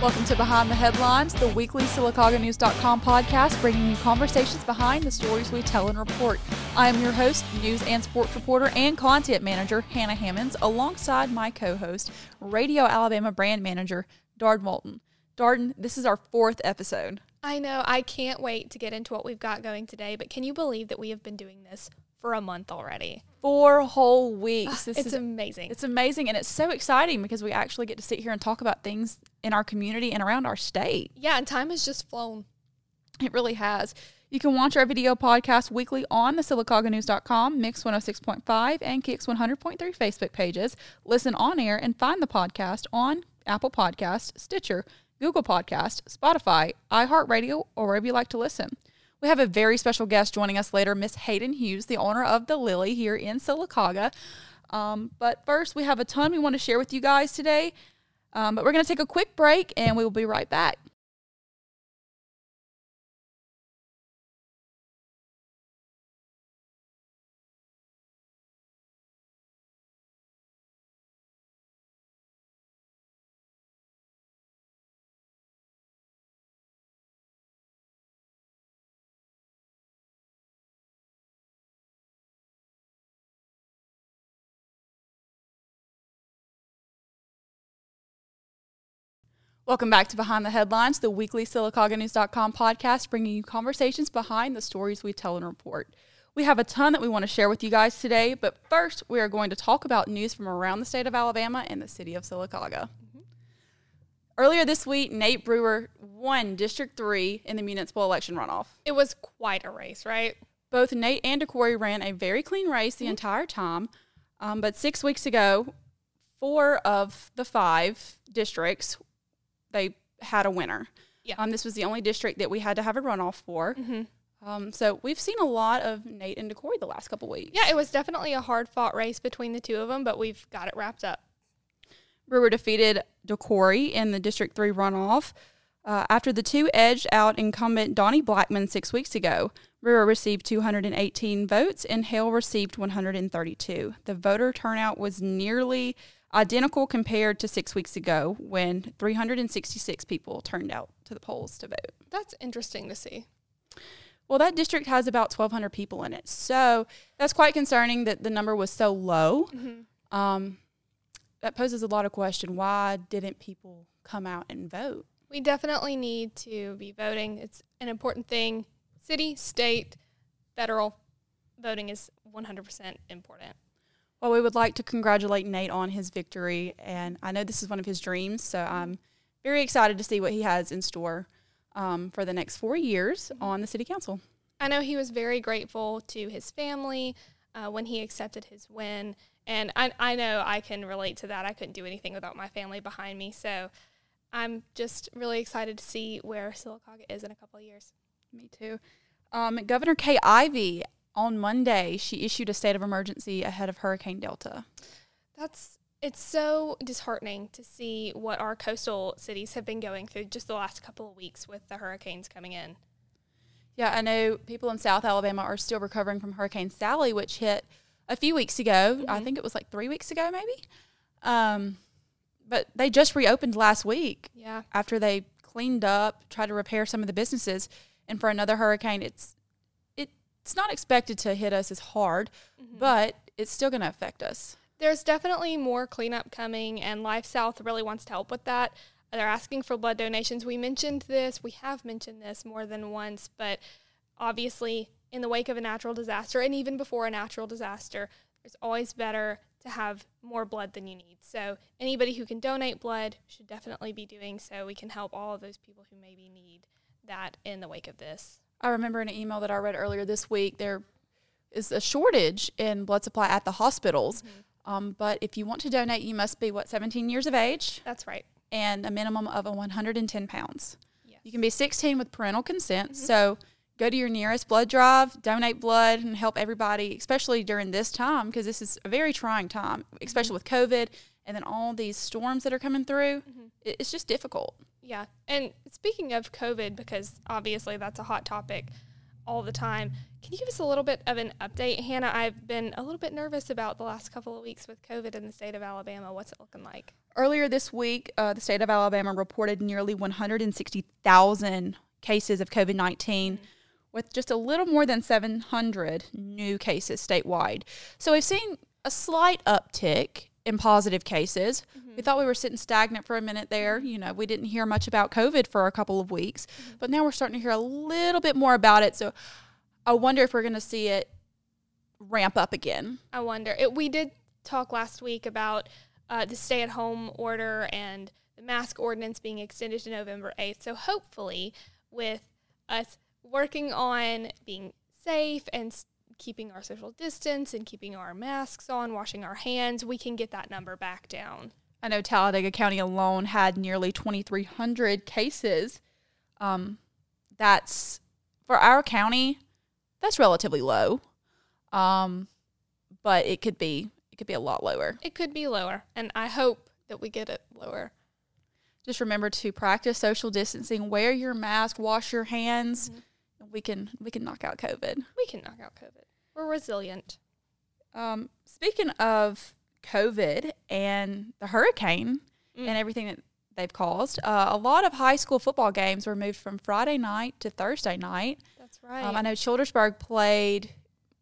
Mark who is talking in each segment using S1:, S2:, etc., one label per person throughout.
S1: Welcome to Behind the Headlines, the weekly SylacaugaNews.com podcast, bringing you conversations behind the stories we tell and report. I am your host, news and sports reporter, and content manager, Hannah Hammonds, alongside my co host, Radio Alabama brand manager, Darden Walton. Darden, this is our fourth episode.
S2: I know. I can't wait to get into what we've got going today, but can you believe that we have been doing this for a month already?
S1: Four whole weeks. Ah, this
S2: it's
S1: is
S2: amazing.
S1: It's amazing and it's so exciting because we actually get to sit here and talk about things in our community and around our state.
S2: yeah, and time has just flown.
S1: It really has. You can watch our video podcast weekly on the SylacaugaNews.com, Mix 106.5, and Kicks 100.3 Facebook pages. Listen on air and find the podcast on Apple Podcast, Stitcher, Google Podcast, Spotify, iHeartRadio, or wherever you like to listen. We have a very special guest joining us later, Miss Hayden Hughes, the owner of the Lily here in Sylacauga. Um, but first, we have a ton we want to share with you guys today. Um, but we're going to take a quick break and we will be right back. Welcome back to Behind the Headlines, the weekly SylacaugaNews.com podcast, bringing you conversations behind the stories we tell and report. We have a ton that we want to share with you guys today, but first, we are going to talk about news from around the state of Alabama and the city of Sylacauga. Earlier this week, Nate Brewer won District 3 in the municipal election runoff.
S2: It was quite a race, right?
S1: Both Nate and DeCory ran a very clean race the entire time, um, but six weeks ago, four of the five districts they had a winner.
S2: Yeah.
S1: Um, this was the only district that we had to have a runoff for. Um, so we've seen a lot of Nate and DeCory the last couple weeks.
S2: Yeah, it was definitely a hard fought race between the two of them, but we've got it wrapped up.
S1: Brewer defeated DeCory in the District 3 runoff. Uh, after the two edged out incumbent Donnie Blackman six weeks ago, Brewer received 218 votes and Hale received 132. The voter turnout was nearly identical compared to six weeks ago when 366 people turned out to the polls to vote.
S2: That's interesting to see.
S1: Well, that district has about 1,200 people in it. So that's quite concerning that the number was so low. Um, that poses a lot of question. Why didn't people come out and vote?
S2: We definitely need to be voting. It's an important thing. City, state, federal voting is 100% important.
S1: Well, we would like to congratulate Nate on his victory. And I know this is one of his dreams. So I'm very excited to see what he has in store um, for the next four years on the city council.
S2: I know he was very grateful to his family uh, when he accepted his win. And I, I know I can relate to that. I couldn't do anything without my family behind me. So I'm just really excited to see where Sylacauga is in a couple of years.
S1: Me too. Um, Governor Kay Ivey on Monday, she issued a state of emergency ahead of Hurricane Delta.
S2: That's it's so disheartening to see what our coastal cities have been going through just the last couple of weeks with the hurricanes coming in.
S1: Yeah, I know people in South Alabama are still recovering from Hurricane Sally, which hit a few weeks ago. I think it was like three weeks ago, maybe. Um, but they just reopened last week
S2: Yeah.
S1: after they cleaned up, tried to repair some of the businesses. And for another hurricane, it's it's not expected to hit us as hard, mm-hmm. but it's still going to affect us.
S2: There's definitely more cleanup coming, and LifeSouth really wants to help with that. They're asking for blood donations. We mentioned this, we have mentioned this more than once, but obviously, in the wake of a natural disaster, and even before a natural disaster, it's always better to have more blood than you need. So, anybody who can donate blood should definitely be doing so. We can help all of those people who maybe need that in the wake of this.
S1: I remember in an email that I read earlier this week, there is a shortage in blood supply at the hospitals. Mm-hmm. Um, but if you want to donate, you must be, what, 17 years of age
S2: That's right.
S1: and a minimum of a 110 pounds. You can be 16 with parental consent. Mm-hmm. So go to your nearest blood drive, donate blood, and help everybody, especially during this time, because this is a very trying time, especially mm-hmm. with COVID and then all these storms that are coming through. It- It's just difficult.
S2: Yeah. And speaking of COVID, because obviously that's a hot topic all the time, can you give us a little bit of an update, Hannah? I've been a little bit nervous about the last couple of weeks with COVID in the state of Alabama. What's it looking like?
S1: Earlier this week, uh, the state of Alabama reported nearly 160,000 cases of COVID 19, with just a little more than 700 new cases statewide. So we've seen a slight uptick in positive cases. Mm-hmm. We thought we were sitting stagnant for a minute there. Mm-hmm. You know, we didn't hear much about COVID for a couple of weeks, mm-hmm. but now we're starting to hear a little bit more about it. So I wonder if we're going to see it ramp up again.
S2: I wonder. It, we did talk last week about uh, the stay at home order and the mask ordinance being extended to November 8th. So hopefully, with us working on being safe and keeping our social distance and keeping our masks on, washing our hands, we can get that number back down.
S1: I know Talladega County alone had nearly 2,300 cases. Um, that's for our county. That's relatively low, um, but it could be it could be a lot lower.
S2: It could be lower, and I hope that we get it lower.
S1: Just remember to practice social distancing. Wear your mask. Wash your hands.
S2: Mm-hmm.
S1: We can we can knock out COVID.
S2: We can knock out COVID. We're resilient.
S1: Um, speaking of COVID and the hurricane
S2: Mm.
S1: and everything that they've caused, uh, a lot of high school football games were moved from Friday night to Thursday night.
S2: That's right.
S1: Um, I know Childersburg played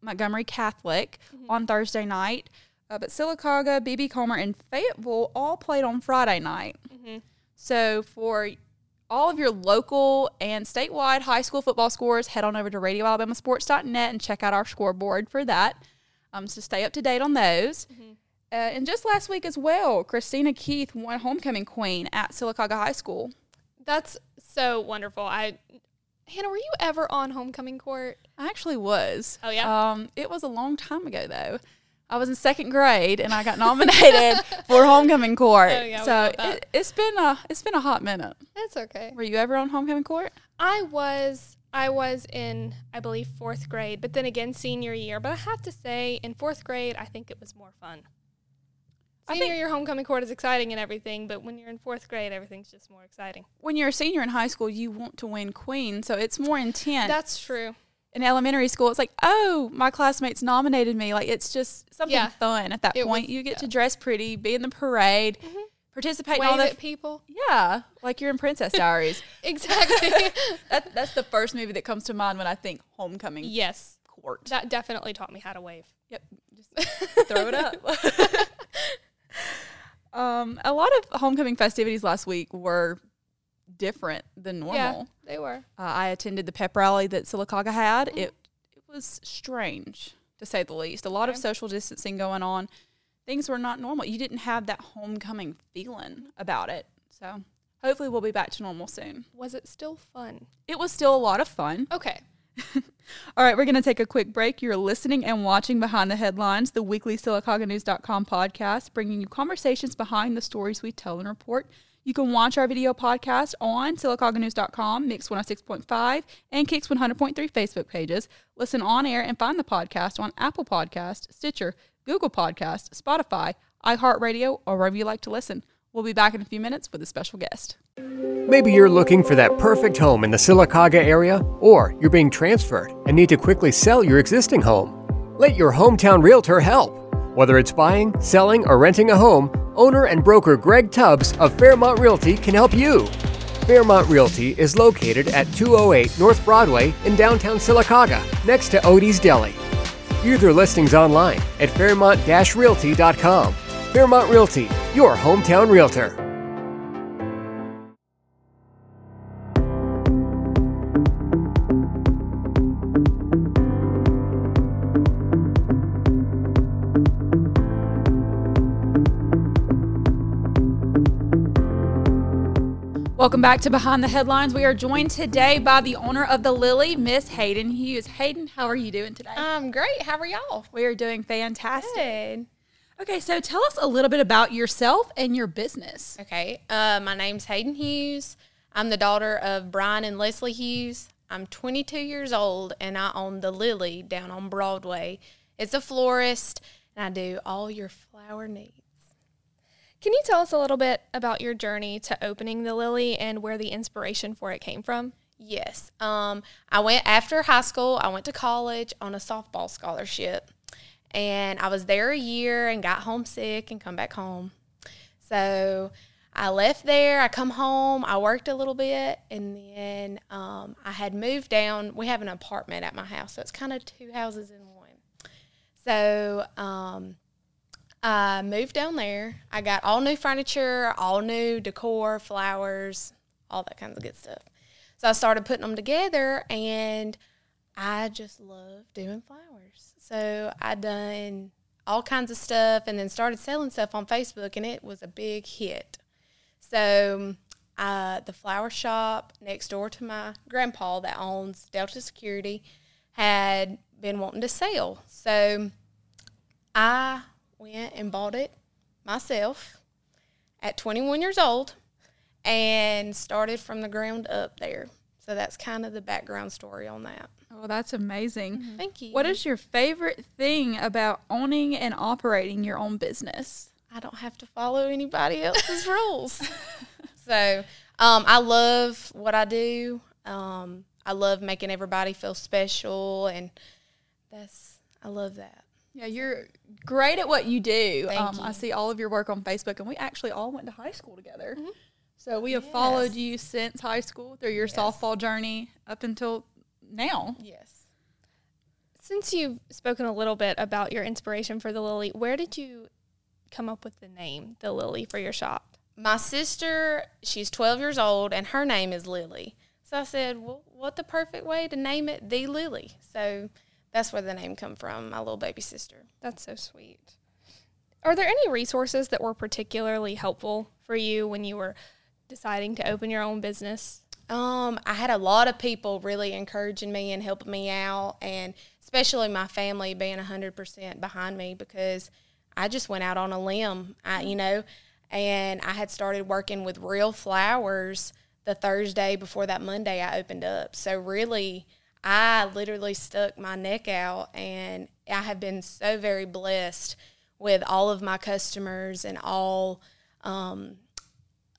S1: Montgomery Catholic
S2: Mm-hmm.
S1: on Thursday night, uh, but Sylacauga, BB Comer, and Fayetteville all played on Friday night.
S2: Mhm.
S1: So for all of your local and statewide high school football scores, head on over to radioalabamasports.net and check out our scoreboard for that. Um, so stay up to date on those.
S2: Mm-hmm.
S1: Uh, and just last week as well, Christina Keith won homecoming queen at Sylacauga High School.
S2: That's so wonderful. I Hannah, were you ever on homecoming court?
S1: I actually was.
S2: Oh, yeah?
S1: Um, it was a long time ago though. I was in second grade and I got nominated for homecoming court.
S2: Oh, yeah,
S1: so it, it's been a it's been a hot minute.
S2: That's okay.
S1: Were you ever on homecoming court?
S2: I was I was in I believe fourth grade, but then again senior year. But I have to say, in fourth grade, I think it was more fun.
S1: I
S2: Senior
S1: think-
S2: year homecoming court is exciting and everything, but when you're in fourth grade, everything's just more exciting.
S1: When you're a senior in high school, you want to win queen, so it's more intense.
S2: That's true.
S1: In elementary school, it's like, oh, my classmates nominated me. Like it's just something
S2: Yeah.
S1: fun at that
S2: It
S1: point.
S2: was-
S1: you get
S2: yeah. Mm-hmm.
S1: to dress pretty, be in the parade, participate in all the
S2: at people.
S1: yeah, like you're in Princess Diaries.
S2: Exactly.
S1: that, that's the first movie that comes to mind when I think homecoming
S2: yes.
S1: court.
S2: That definitely taught me how to wave.
S1: Yep. Just throw it up. um, a lot of homecoming festivities last week were different than normal.
S2: Yeah, they were.
S1: Uh, I attended the pep rally that Sylacauga had.
S2: Mm-hmm.
S1: It it was strange to say the least. A lot of social distancing going on. Things were not normal. You didn't have that homecoming feeling about it. So hopefully we'll be back to normal soon.
S2: Was it still fun?
S1: It was still a lot of fun.
S2: Okay.
S1: All right, we're going to take a quick break. You're listening and watching Behind the Headlines, the weekly SylacaugaNews.com podcast, bringing you conversations behind the stories we tell and report. You can watch our video podcast on SylacaugaNews.com, Mix 106.5, and Kicks 100.3 Facebook pages. Listen on air and find the podcast on Apple Podcast, Stitcher, Google Podcast, Spotify, iHeartRadio, or wherever you like to listen. We'll be back in a few minutes with a special guest.
S3: Maybe you're looking for that perfect home in the Sylacauga area, or you're being transferred and need to quickly sell your existing home. Let your hometown realtor help. Whether it's buying, selling, or renting a home, owner and broker Greg Tubbs of Fairmont Realty can help you. Fairmont Realty is located at 208 North Broadway in downtown Sylacauga, next to Odie's Deli. View their listings online at fairmont-realty.com. Fairmont Realty, your hometown realtor.
S1: Welcome back to Behind the Headlines. We are joined today by the owner of the Lily, Miss Hayden Hughes. Hayden, how are you doing today?
S4: Um, great. How are y'all?
S1: we are doing fantastic.
S4: Good.
S1: Okay, so tell us a little bit about yourself and your business.
S4: Okay. Uh, my name's Hayden Hughes. I'm the daughter of Brian and Leslie Hughes. I'm 22 years old and I own the Lily down on Broadway. It's a florist and I do all your flower needs.
S2: Can you tell us a little bit about your journey to opening the Lily and where the inspiration for it came from?
S4: Yes. Um, I went after high school, I went to college on a softball scholarship. And I was there a year and got homesick and come back home. So I left there. I come home. I worked a little bit, and then um, I had moved down. We have an apartment at my house, so it's kind of two houses in one. So um, I moved down there. I got all new furniture, all new decor, flowers, all that kinds of good stuff. So I started putting them together, and I just love doing flowers. So I done all kinds of stuff, and then started selling stuff on Facebook, and it was a big hit. So uh, the flower shop next door to my grandpa that owns Delta Security had been wanting to sell. So I went and bought it myself at 21 years old and started from the ground up there. So that's kind of the background story on that.
S1: Oh, that's amazing.
S4: Thank you.
S1: What is your favorite thing about owning and operating your own business?
S4: I don't have to follow anybody else's rules. So um, I love what I do. Um, I love making everybody feel special, and that's I love that.
S1: Yeah, you're great at what you do.
S4: Thank
S1: um, I see all of your work on Facebook, and we actually all went to high school together. So we have followed you since high school through your softball journey up until now.
S4: Yes.
S2: Since you've spoken a little bit about your inspiration for the Lily, where did you come up with the name, the Lily, for your shop?
S4: My sister, she's 12 years old, and her name is Lily. So I said, well, what the perfect way to name it the Lily? So that's where the name come from, my little baby sister.
S2: That's so sweet. Are there any resources that were particularly helpful for you when you were deciding to open your own business?
S4: Um, I had a lot of people really encouraging me and helping me out, and especially my family being hundred percent behind me because I just went out on a limb, I, you know, and I had started working with real flowers the Thursday before that Monday I opened up. So really, I literally stuck my neck out, and I have been so very blessed with all of my customers and all. Um,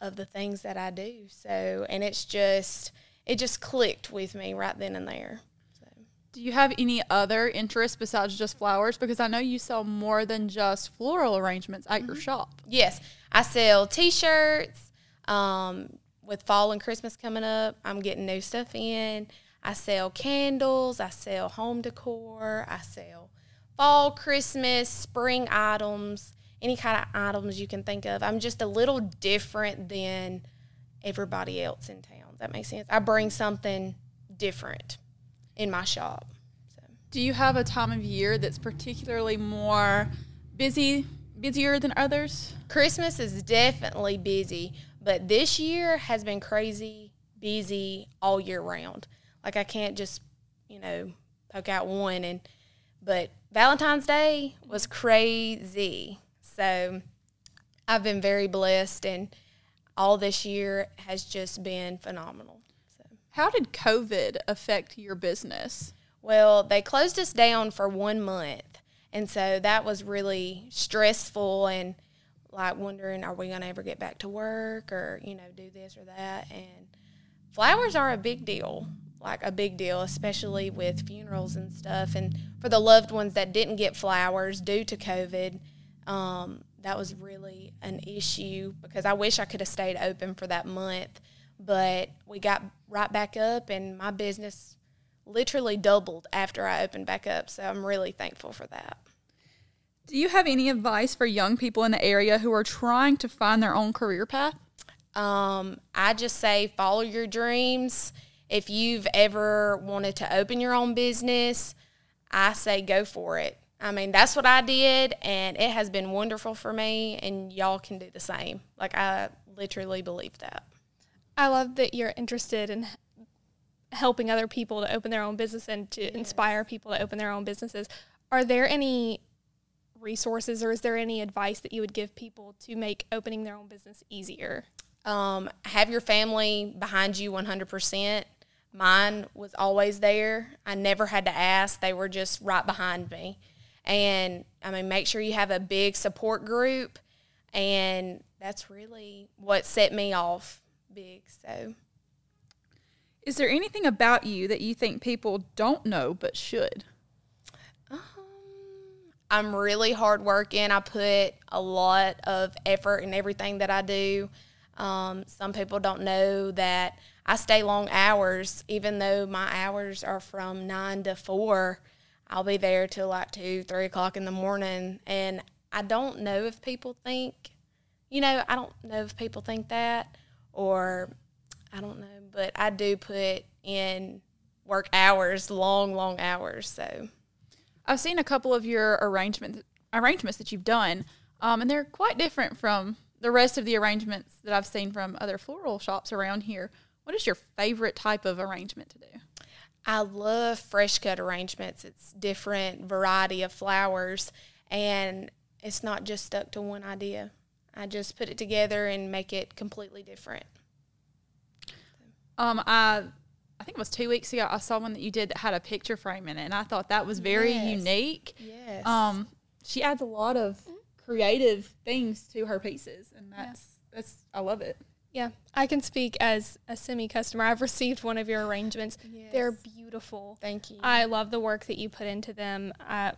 S4: of the things that I do. So, and it's just, it just clicked with me right then and there. So,
S1: Do you have any other interests besides just flowers? Because I know you sell more than just floral arrangements at your shop.
S4: yes, I sell t shirts. Um, with fall and Christmas coming up, I'm getting new stuff in. I sell candles, I sell home decor, I sell fall, Christmas, spring items, any kind of items you can think of. I'm just a little different than everybody else in town. That makes sense. I bring something different in my shop. So.
S1: Do you have a time of year that's particularly more busy, busier than others?
S4: Christmas is definitely busy, but this year has been crazy busy all year round. Like I can't just, you know, poke out one and but Valentine's Day was crazy. So I've been very blessed and all this year has just been phenomenal. So
S1: How did COVID affect your business?
S4: Well, they closed us down for one month. And so that was really stressful and like wondering, are we going to ever get back to work or, you know, do this or that? And flowers are a big deal, like a big deal, especially with funerals and stuff. And for the loved ones that didn't get flowers due to COVID, um, that was really an issue because I wish I could have stayed open for that month. But we got right back up, and my business literally doubled after I opened back up. So I'm really thankful for that.
S1: Do you have any advice for young people in the area who are trying to find their own career path?
S4: Um, I just say follow your dreams. If you've ever wanted to open your own business, I say go for it. I mean, that's what I did, and it has been wonderful for me, and y'all can do the same. Like, I literally believe that.
S2: I love that you're interested in helping other people to open their own business and to inspire people to open their own businesses. Are there any resources or is there any advice that you would give people to make opening their own business easier?
S4: um, have your family behind you 100%. Mine was always there. I never had to ask, they were just right behind me. And I mean, make sure you have a big support group. And that's really what set me off big. So,
S1: Is there anything about you that you think people don't know but should?
S4: um, I'm really hardworking. I put a lot of effort in everything that I do. Um, some people don't know that I stay long hours, even though my hours are from nine to four. I'll be there till like two, three o'clock in the morning. And I don't know if people think, you know, I don't know if people think that or I don't know, but I do put in work hours, long, long hours. So
S1: I've seen a couple of your arrangements arrangements that you've done, um, and they're quite different from the rest of the arrangements that I've seen from other floral shops around here. What is your favorite type of arrangement to do?
S4: I love fresh cut arrangements. It's different variety of flowers and it's not just stuck to one idea. I just put it together and make it completely different.
S1: Um, I I think it was two weeks ago. I saw one that you did that had a picture frame in it, and I thought that was very
S4: Yes.
S1: unique.
S4: Yes.
S1: Um, she adds a lot of creative things to her pieces, and that's that's I love it.
S2: Yeah, I can speak as a semi customer. I've received one of your arrangements. They're beautiful.
S4: Thank you.
S2: I love the work that you put into them. Uh,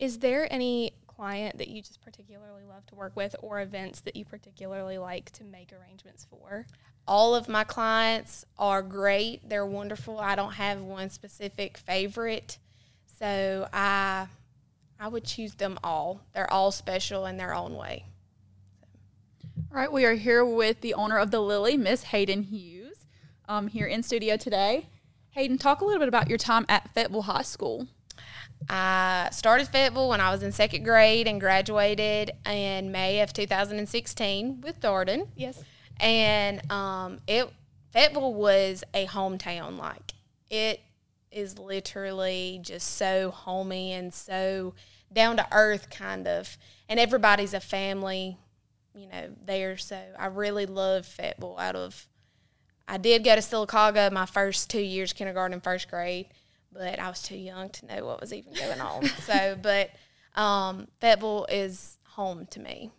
S2: is there any client that you just particularly love to work with or events that you particularly like to make arrangements for?
S4: All of my clients are great. They're wonderful. I don't have one specific favorite. So I I would choose them all. They're all special in their own way.
S1: All right, we are here with the owner of the Lily, Miss Hayden Hughes, um, here in studio today. Hayden, talk a little bit about your time at Fayetteville High School.
S4: I started Fayetteville when I was in second grade and graduated in May of 2016 with Darden.
S2: Yes.
S4: And um, it Fayetteville was a hometown. Like it is literally just so homey and so down to earth, kind of. And everybody's a family, you know, there. So I really love Fayetteville. Out of I did go to Sylacauga my first two years, kindergarten first grade, but I was too young to know what was even going on. so, but um, is home to me.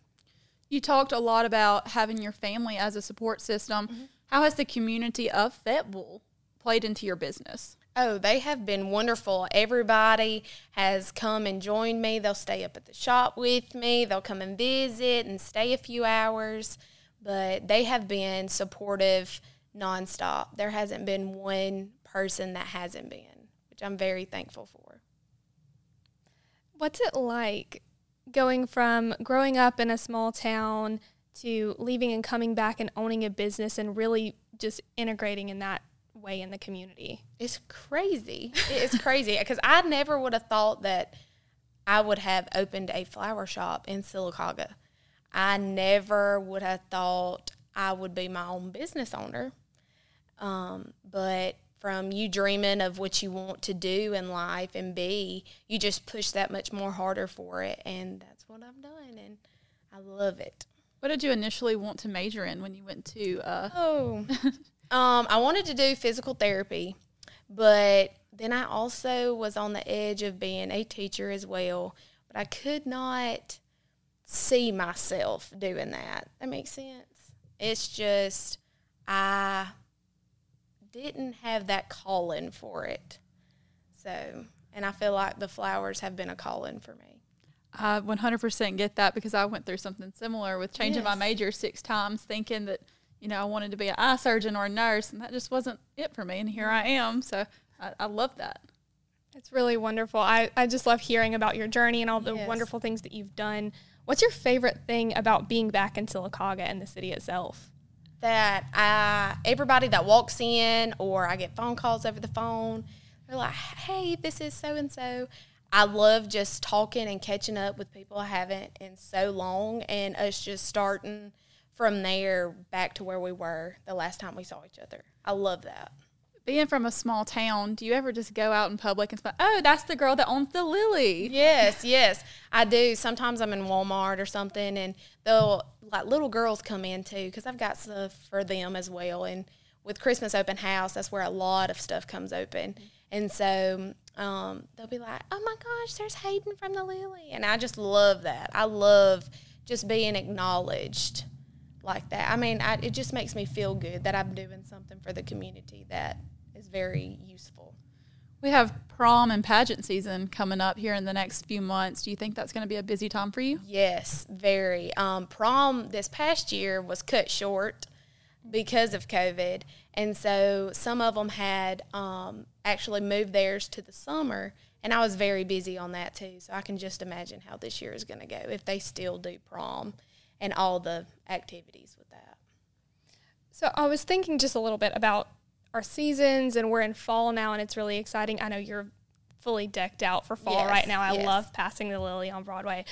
S1: You talked a lot about having your family as a support system. How has the community of Fayetteville played into your business?
S4: Oh, they have been wonderful. Everybody has come and joined me. They'll stay up at the shop with me. They'll come and visit and stay a few hours. But they have been supportive nonstop. There hasn't been one person that hasn't been, which I'm very thankful for.
S2: What's it like going from growing up in a small town to leaving and coming back and owning a business and really just integrating in that way in the community?
S4: It's crazy. It's crazy because I never would have thought that I would have opened a flower shop in Sylacauga. I never would have thought I would be my own business owner. Um, but from you dreaming of what you want to do in life and be, you just push that much more harder for it. And that's what I've done. And I love it.
S1: What did you initially want to major in when you went to? Uh,
S4: Oh, um, I wanted to do physical therapy, but then I also was on the edge of being a teacher as well. But I could not see myself doing that. That makes sense. It's just I didn't have that calling for it. So, and I feel like the flowers have been a calling for me.
S1: I 100% get that because I went through something similar with changing my major six times, thinking that you know I wanted to be an eye surgeon or a nurse, and that just wasn't it for me. And here I am. So I, I love that.
S2: It's really wonderful. I, I just love hearing about your journey and all the
S4: Yes.
S2: wonderful things that you've done. What's your favorite thing about being back in Sylacauga and the city itself?
S4: that I everybody that walks in or I get phone calls over the phone, they're like, "Hey, this is so and so." I love just talking and catching up with people I haven't in so long, and us just starting from there back to where we were the last time we saw each other. I love that.
S1: Being from a small town, do you ever just go out in public and say, "Oh, that's the girl that owns the Lily"?
S4: Yes, yes, I do. Sometimes I'm in Walmart or something, and they'll like little girls come in too because I've got stuff for them as well. And with Christmas open house, that's where a lot of stuff comes open, and so um, they'll be like, "Oh my gosh, there's Hayden from the Lily," and I just love that. I love just being acknowledged like that. I mean, I, it just makes me feel good that I'm doing something for the community that is very useful.
S1: We have prom and pageant season coming up here in the next few months. Do you think that's going to be a busy time for you?
S4: Yes, very. Um, prom this past year was cut short because of COVID. And so some of them had um, actually moved theirs to the summer. And I was very busy on that too. So I can just imagine how this year is going to go if they still do prom and all the activities with that.
S2: So I was thinking just a little bit about our seasons, and we're in fall now, and it's really exciting. I know you're fully decked out for fall
S4: Yes,
S2: right now. I
S4: yes.
S2: love passing the lily on Broadway.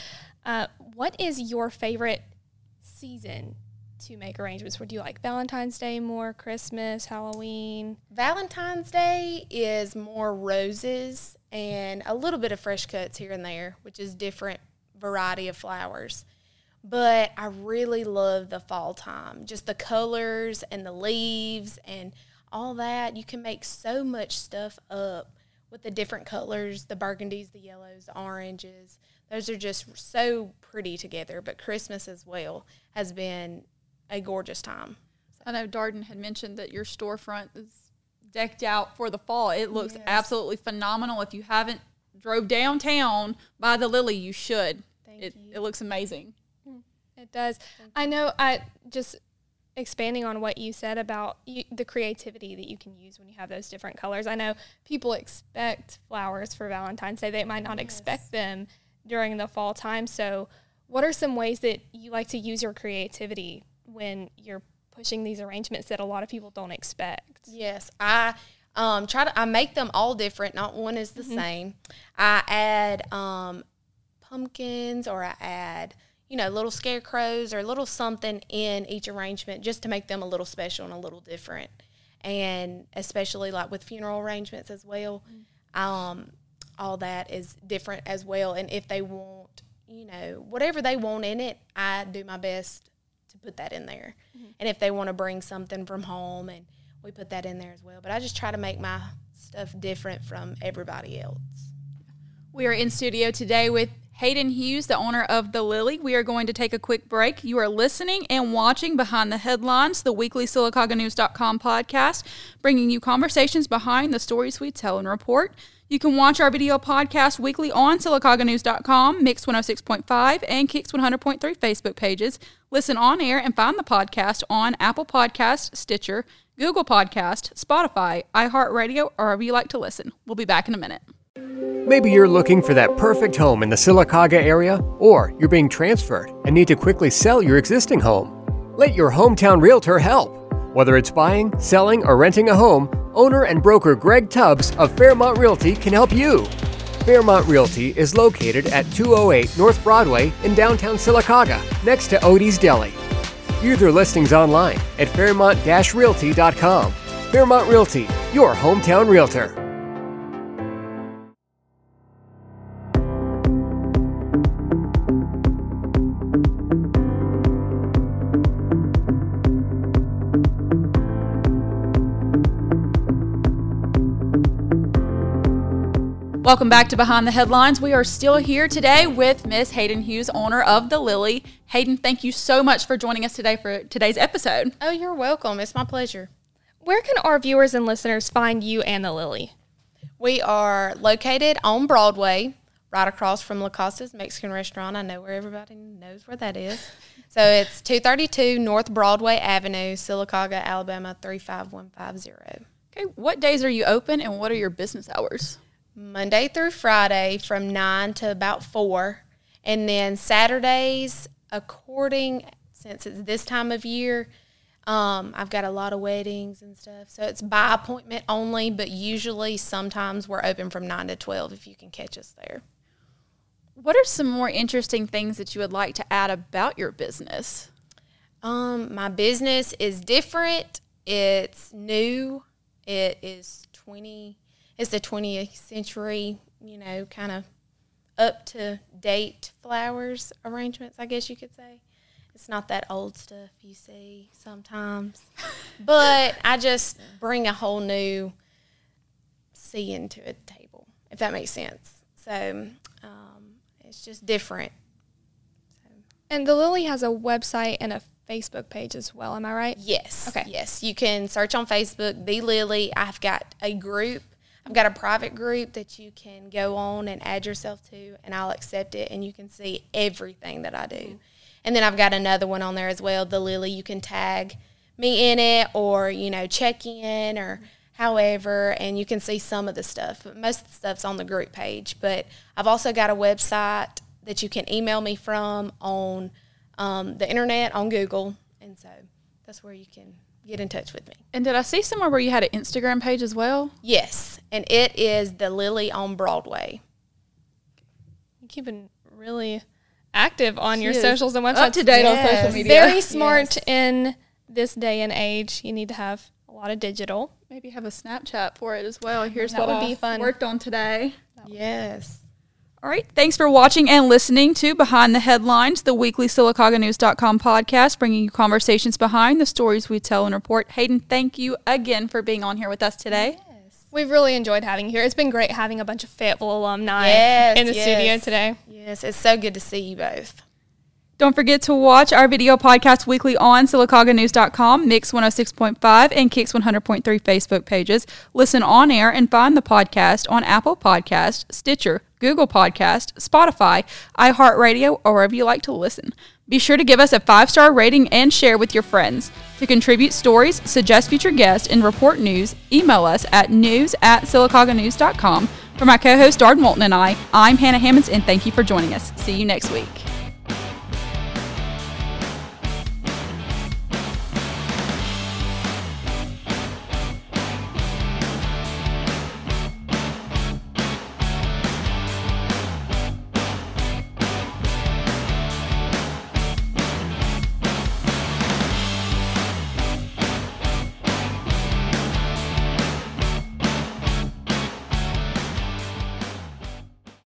S2: Uh, what is your favorite season to make arrangements for? Do you like Valentine's Day more, Christmas, Halloween?
S4: Valentine's Day is more roses and a little bit of fresh cuts here and there, which is different variety of flowers. But I really love the fall time, just the colors and the leaves and all that. You can make so much stuff up with the different colors, the burgundies, the yellows, the oranges. Those are just so pretty together. But Christmas as well has been a gorgeous time.
S1: I know Darden had mentioned that your storefront is decked out for the fall. It looks
S4: Yes.
S1: absolutely phenomenal. If you haven't drove downtown by the Lily, you should.
S4: Thank
S1: it,
S4: you.
S1: it looks amazing.
S2: It does. I know. I just expanding on what you said about you, the creativity that you can use when you have those different colors. I know people expect flowers for Valentine's Day. They might not expect them during the fall time. So, what are some ways that you like to use your creativity when you're pushing these arrangements that a lot of people don't expect?
S4: Yes, I um, try to. I make them all different. Not one is the same. I add um, pumpkins, or I add you know little scarecrows or little something in each arrangement just to make them a little special and a little different. And especially like with funeral arrangements as well, um, all that is different as well. And if they want, you know, whatever they want in it, I do my best to put that in there. And if they want to bring something from home, and we put that in there as well. But I just try to make my stuff different from everybody else.
S1: We are in studio today with Hayden Hughes, the owner of The Lily. We are going to take a quick break. You are listening and watching Behind the Headlines, the weekly SylacaugaNews.com podcast, bringing you conversations behind the stories we tell and report. You can watch our video podcast weekly on SylacaugaNews.com, Mix 106.5, and Kicks 100.3 Facebook pages. Listen on air and find the podcast on Apple Podcast, Stitcher, Google Podcast, Spotify, iHeartRadio, or wherever you like to listen. We'll be back in a minute.
S3: Maybe you're looking for that perfect home in the Sylacauga area, or you're being transferred and need to quickly sell your existing home. Let your hometown realtor help. Whether it's buying, selling, or renting a home, owner and broker Greg Tubbs of Fairmont Realty can help you. Fairmont Realty is located at 208 North Broadway in downtown Sylacauga, next to Odie's Deli. View their listings online at fairmont-realty.com. Fairmont Realty, your hometown realtor.
S1: Welcome back to Behind the Headlines. We are still here today with Miss Hayden Hughes, owner of The Lily. Hayden, thank you so much for joining us today for today's episode.
S4: Oh, you're welcome. It's my pleasure.
S2: Where can our viewers and listeners find you and the Lily?
S4: We are located on Broadway, right across from La Costa's Mexican restaurant. I know where everybody knows where that is. So it's 232 North Broadway Avenue, Sylacauga, Alabama 35150.
S1: Okay, what days are you open and what are your business hours?
S4: Monday through Friday from 9 to about 4. And then Saturdays, according, since it's this time of year, um, I've got a lot of weddings and stuff. So it's by appointment only, but usually sometimes we're open from 9 to 12 if you can catch us there.
S1: What are some more interesting things that you would like to add about your business?
S4: Um, my business is different. It's new. It is twenty. It's the twentieth century. You know, kind of up to date flowers arrangements. I guess you could say. It's not that old stuff you see sometimes, but I just bring a whole new seeing to a table, if that makes sense. So um, it's just different.
S2: And the Lily has a website and a Facebook page as well. Am I right?
S4: Yes.
S2: Okay.
S4: Yes. You can search on Facebook, The Lily. I've got a group. I've got a private group that you can go on and add yourself to, and I'll accept it, and you can see everything that I do. And then I've got another one on there as well, the Lily. You can tag me in it, or you know, check in, or however, and you can see some of the stuff. But most of the stuff's on the group page. But I've also got a website that you can email me from on um, the internet on Google, and so that's where you can get in touch with me.
S1: And did I see somewhere where you had an Instagram page as well?
S4: Yes, and it is the Lily on Broadway.
S2: You're keeping really active on your
S1: She is
S2: socials and websites.
S1: up to date on social media.
S2: Very smart
S4: Yes.
S2: in this day and age. You need to have a lot of digital.
S1: Maybe have a Snapchat for it as well. Here's
S2: That
S1: what
S2: would
S1: I
S2: be fun.
S1: worked on today.
S4: Yes.
S1: All right. Thanks for watching and listening to Behind the Headlines, the weekly SylacaugaNews.com podcast, bringing you conversations behind the stories we tell and report. Hayden, thank you again for being on here with us today. Yes.
S2: We've really enjoyed having you here. It's been great having a bunch of Fayetteville alumni
S4: Yes,
S2: in the studio today.
S4: Yes, it's so good to see you both.
S1: Don't forget to watch our video podcast weekly on SylacaugaNews.com, Mix 106.5, and Kicks 100.3 Facebook pages. Listen on air and find the podcast on Apple Podcast, Stitcher, Google Podcast, Spotify, iHeartRadio, or wherever you like to listen. Be sure to give us a five star rating and share with your friends. To contribute stories, suggest future guests, and report news, email us at news at SylacaugaNews.com. For my co host, Darden Walton and I, I'm Hannah Hammonds, and thank you for joining us. See you next week.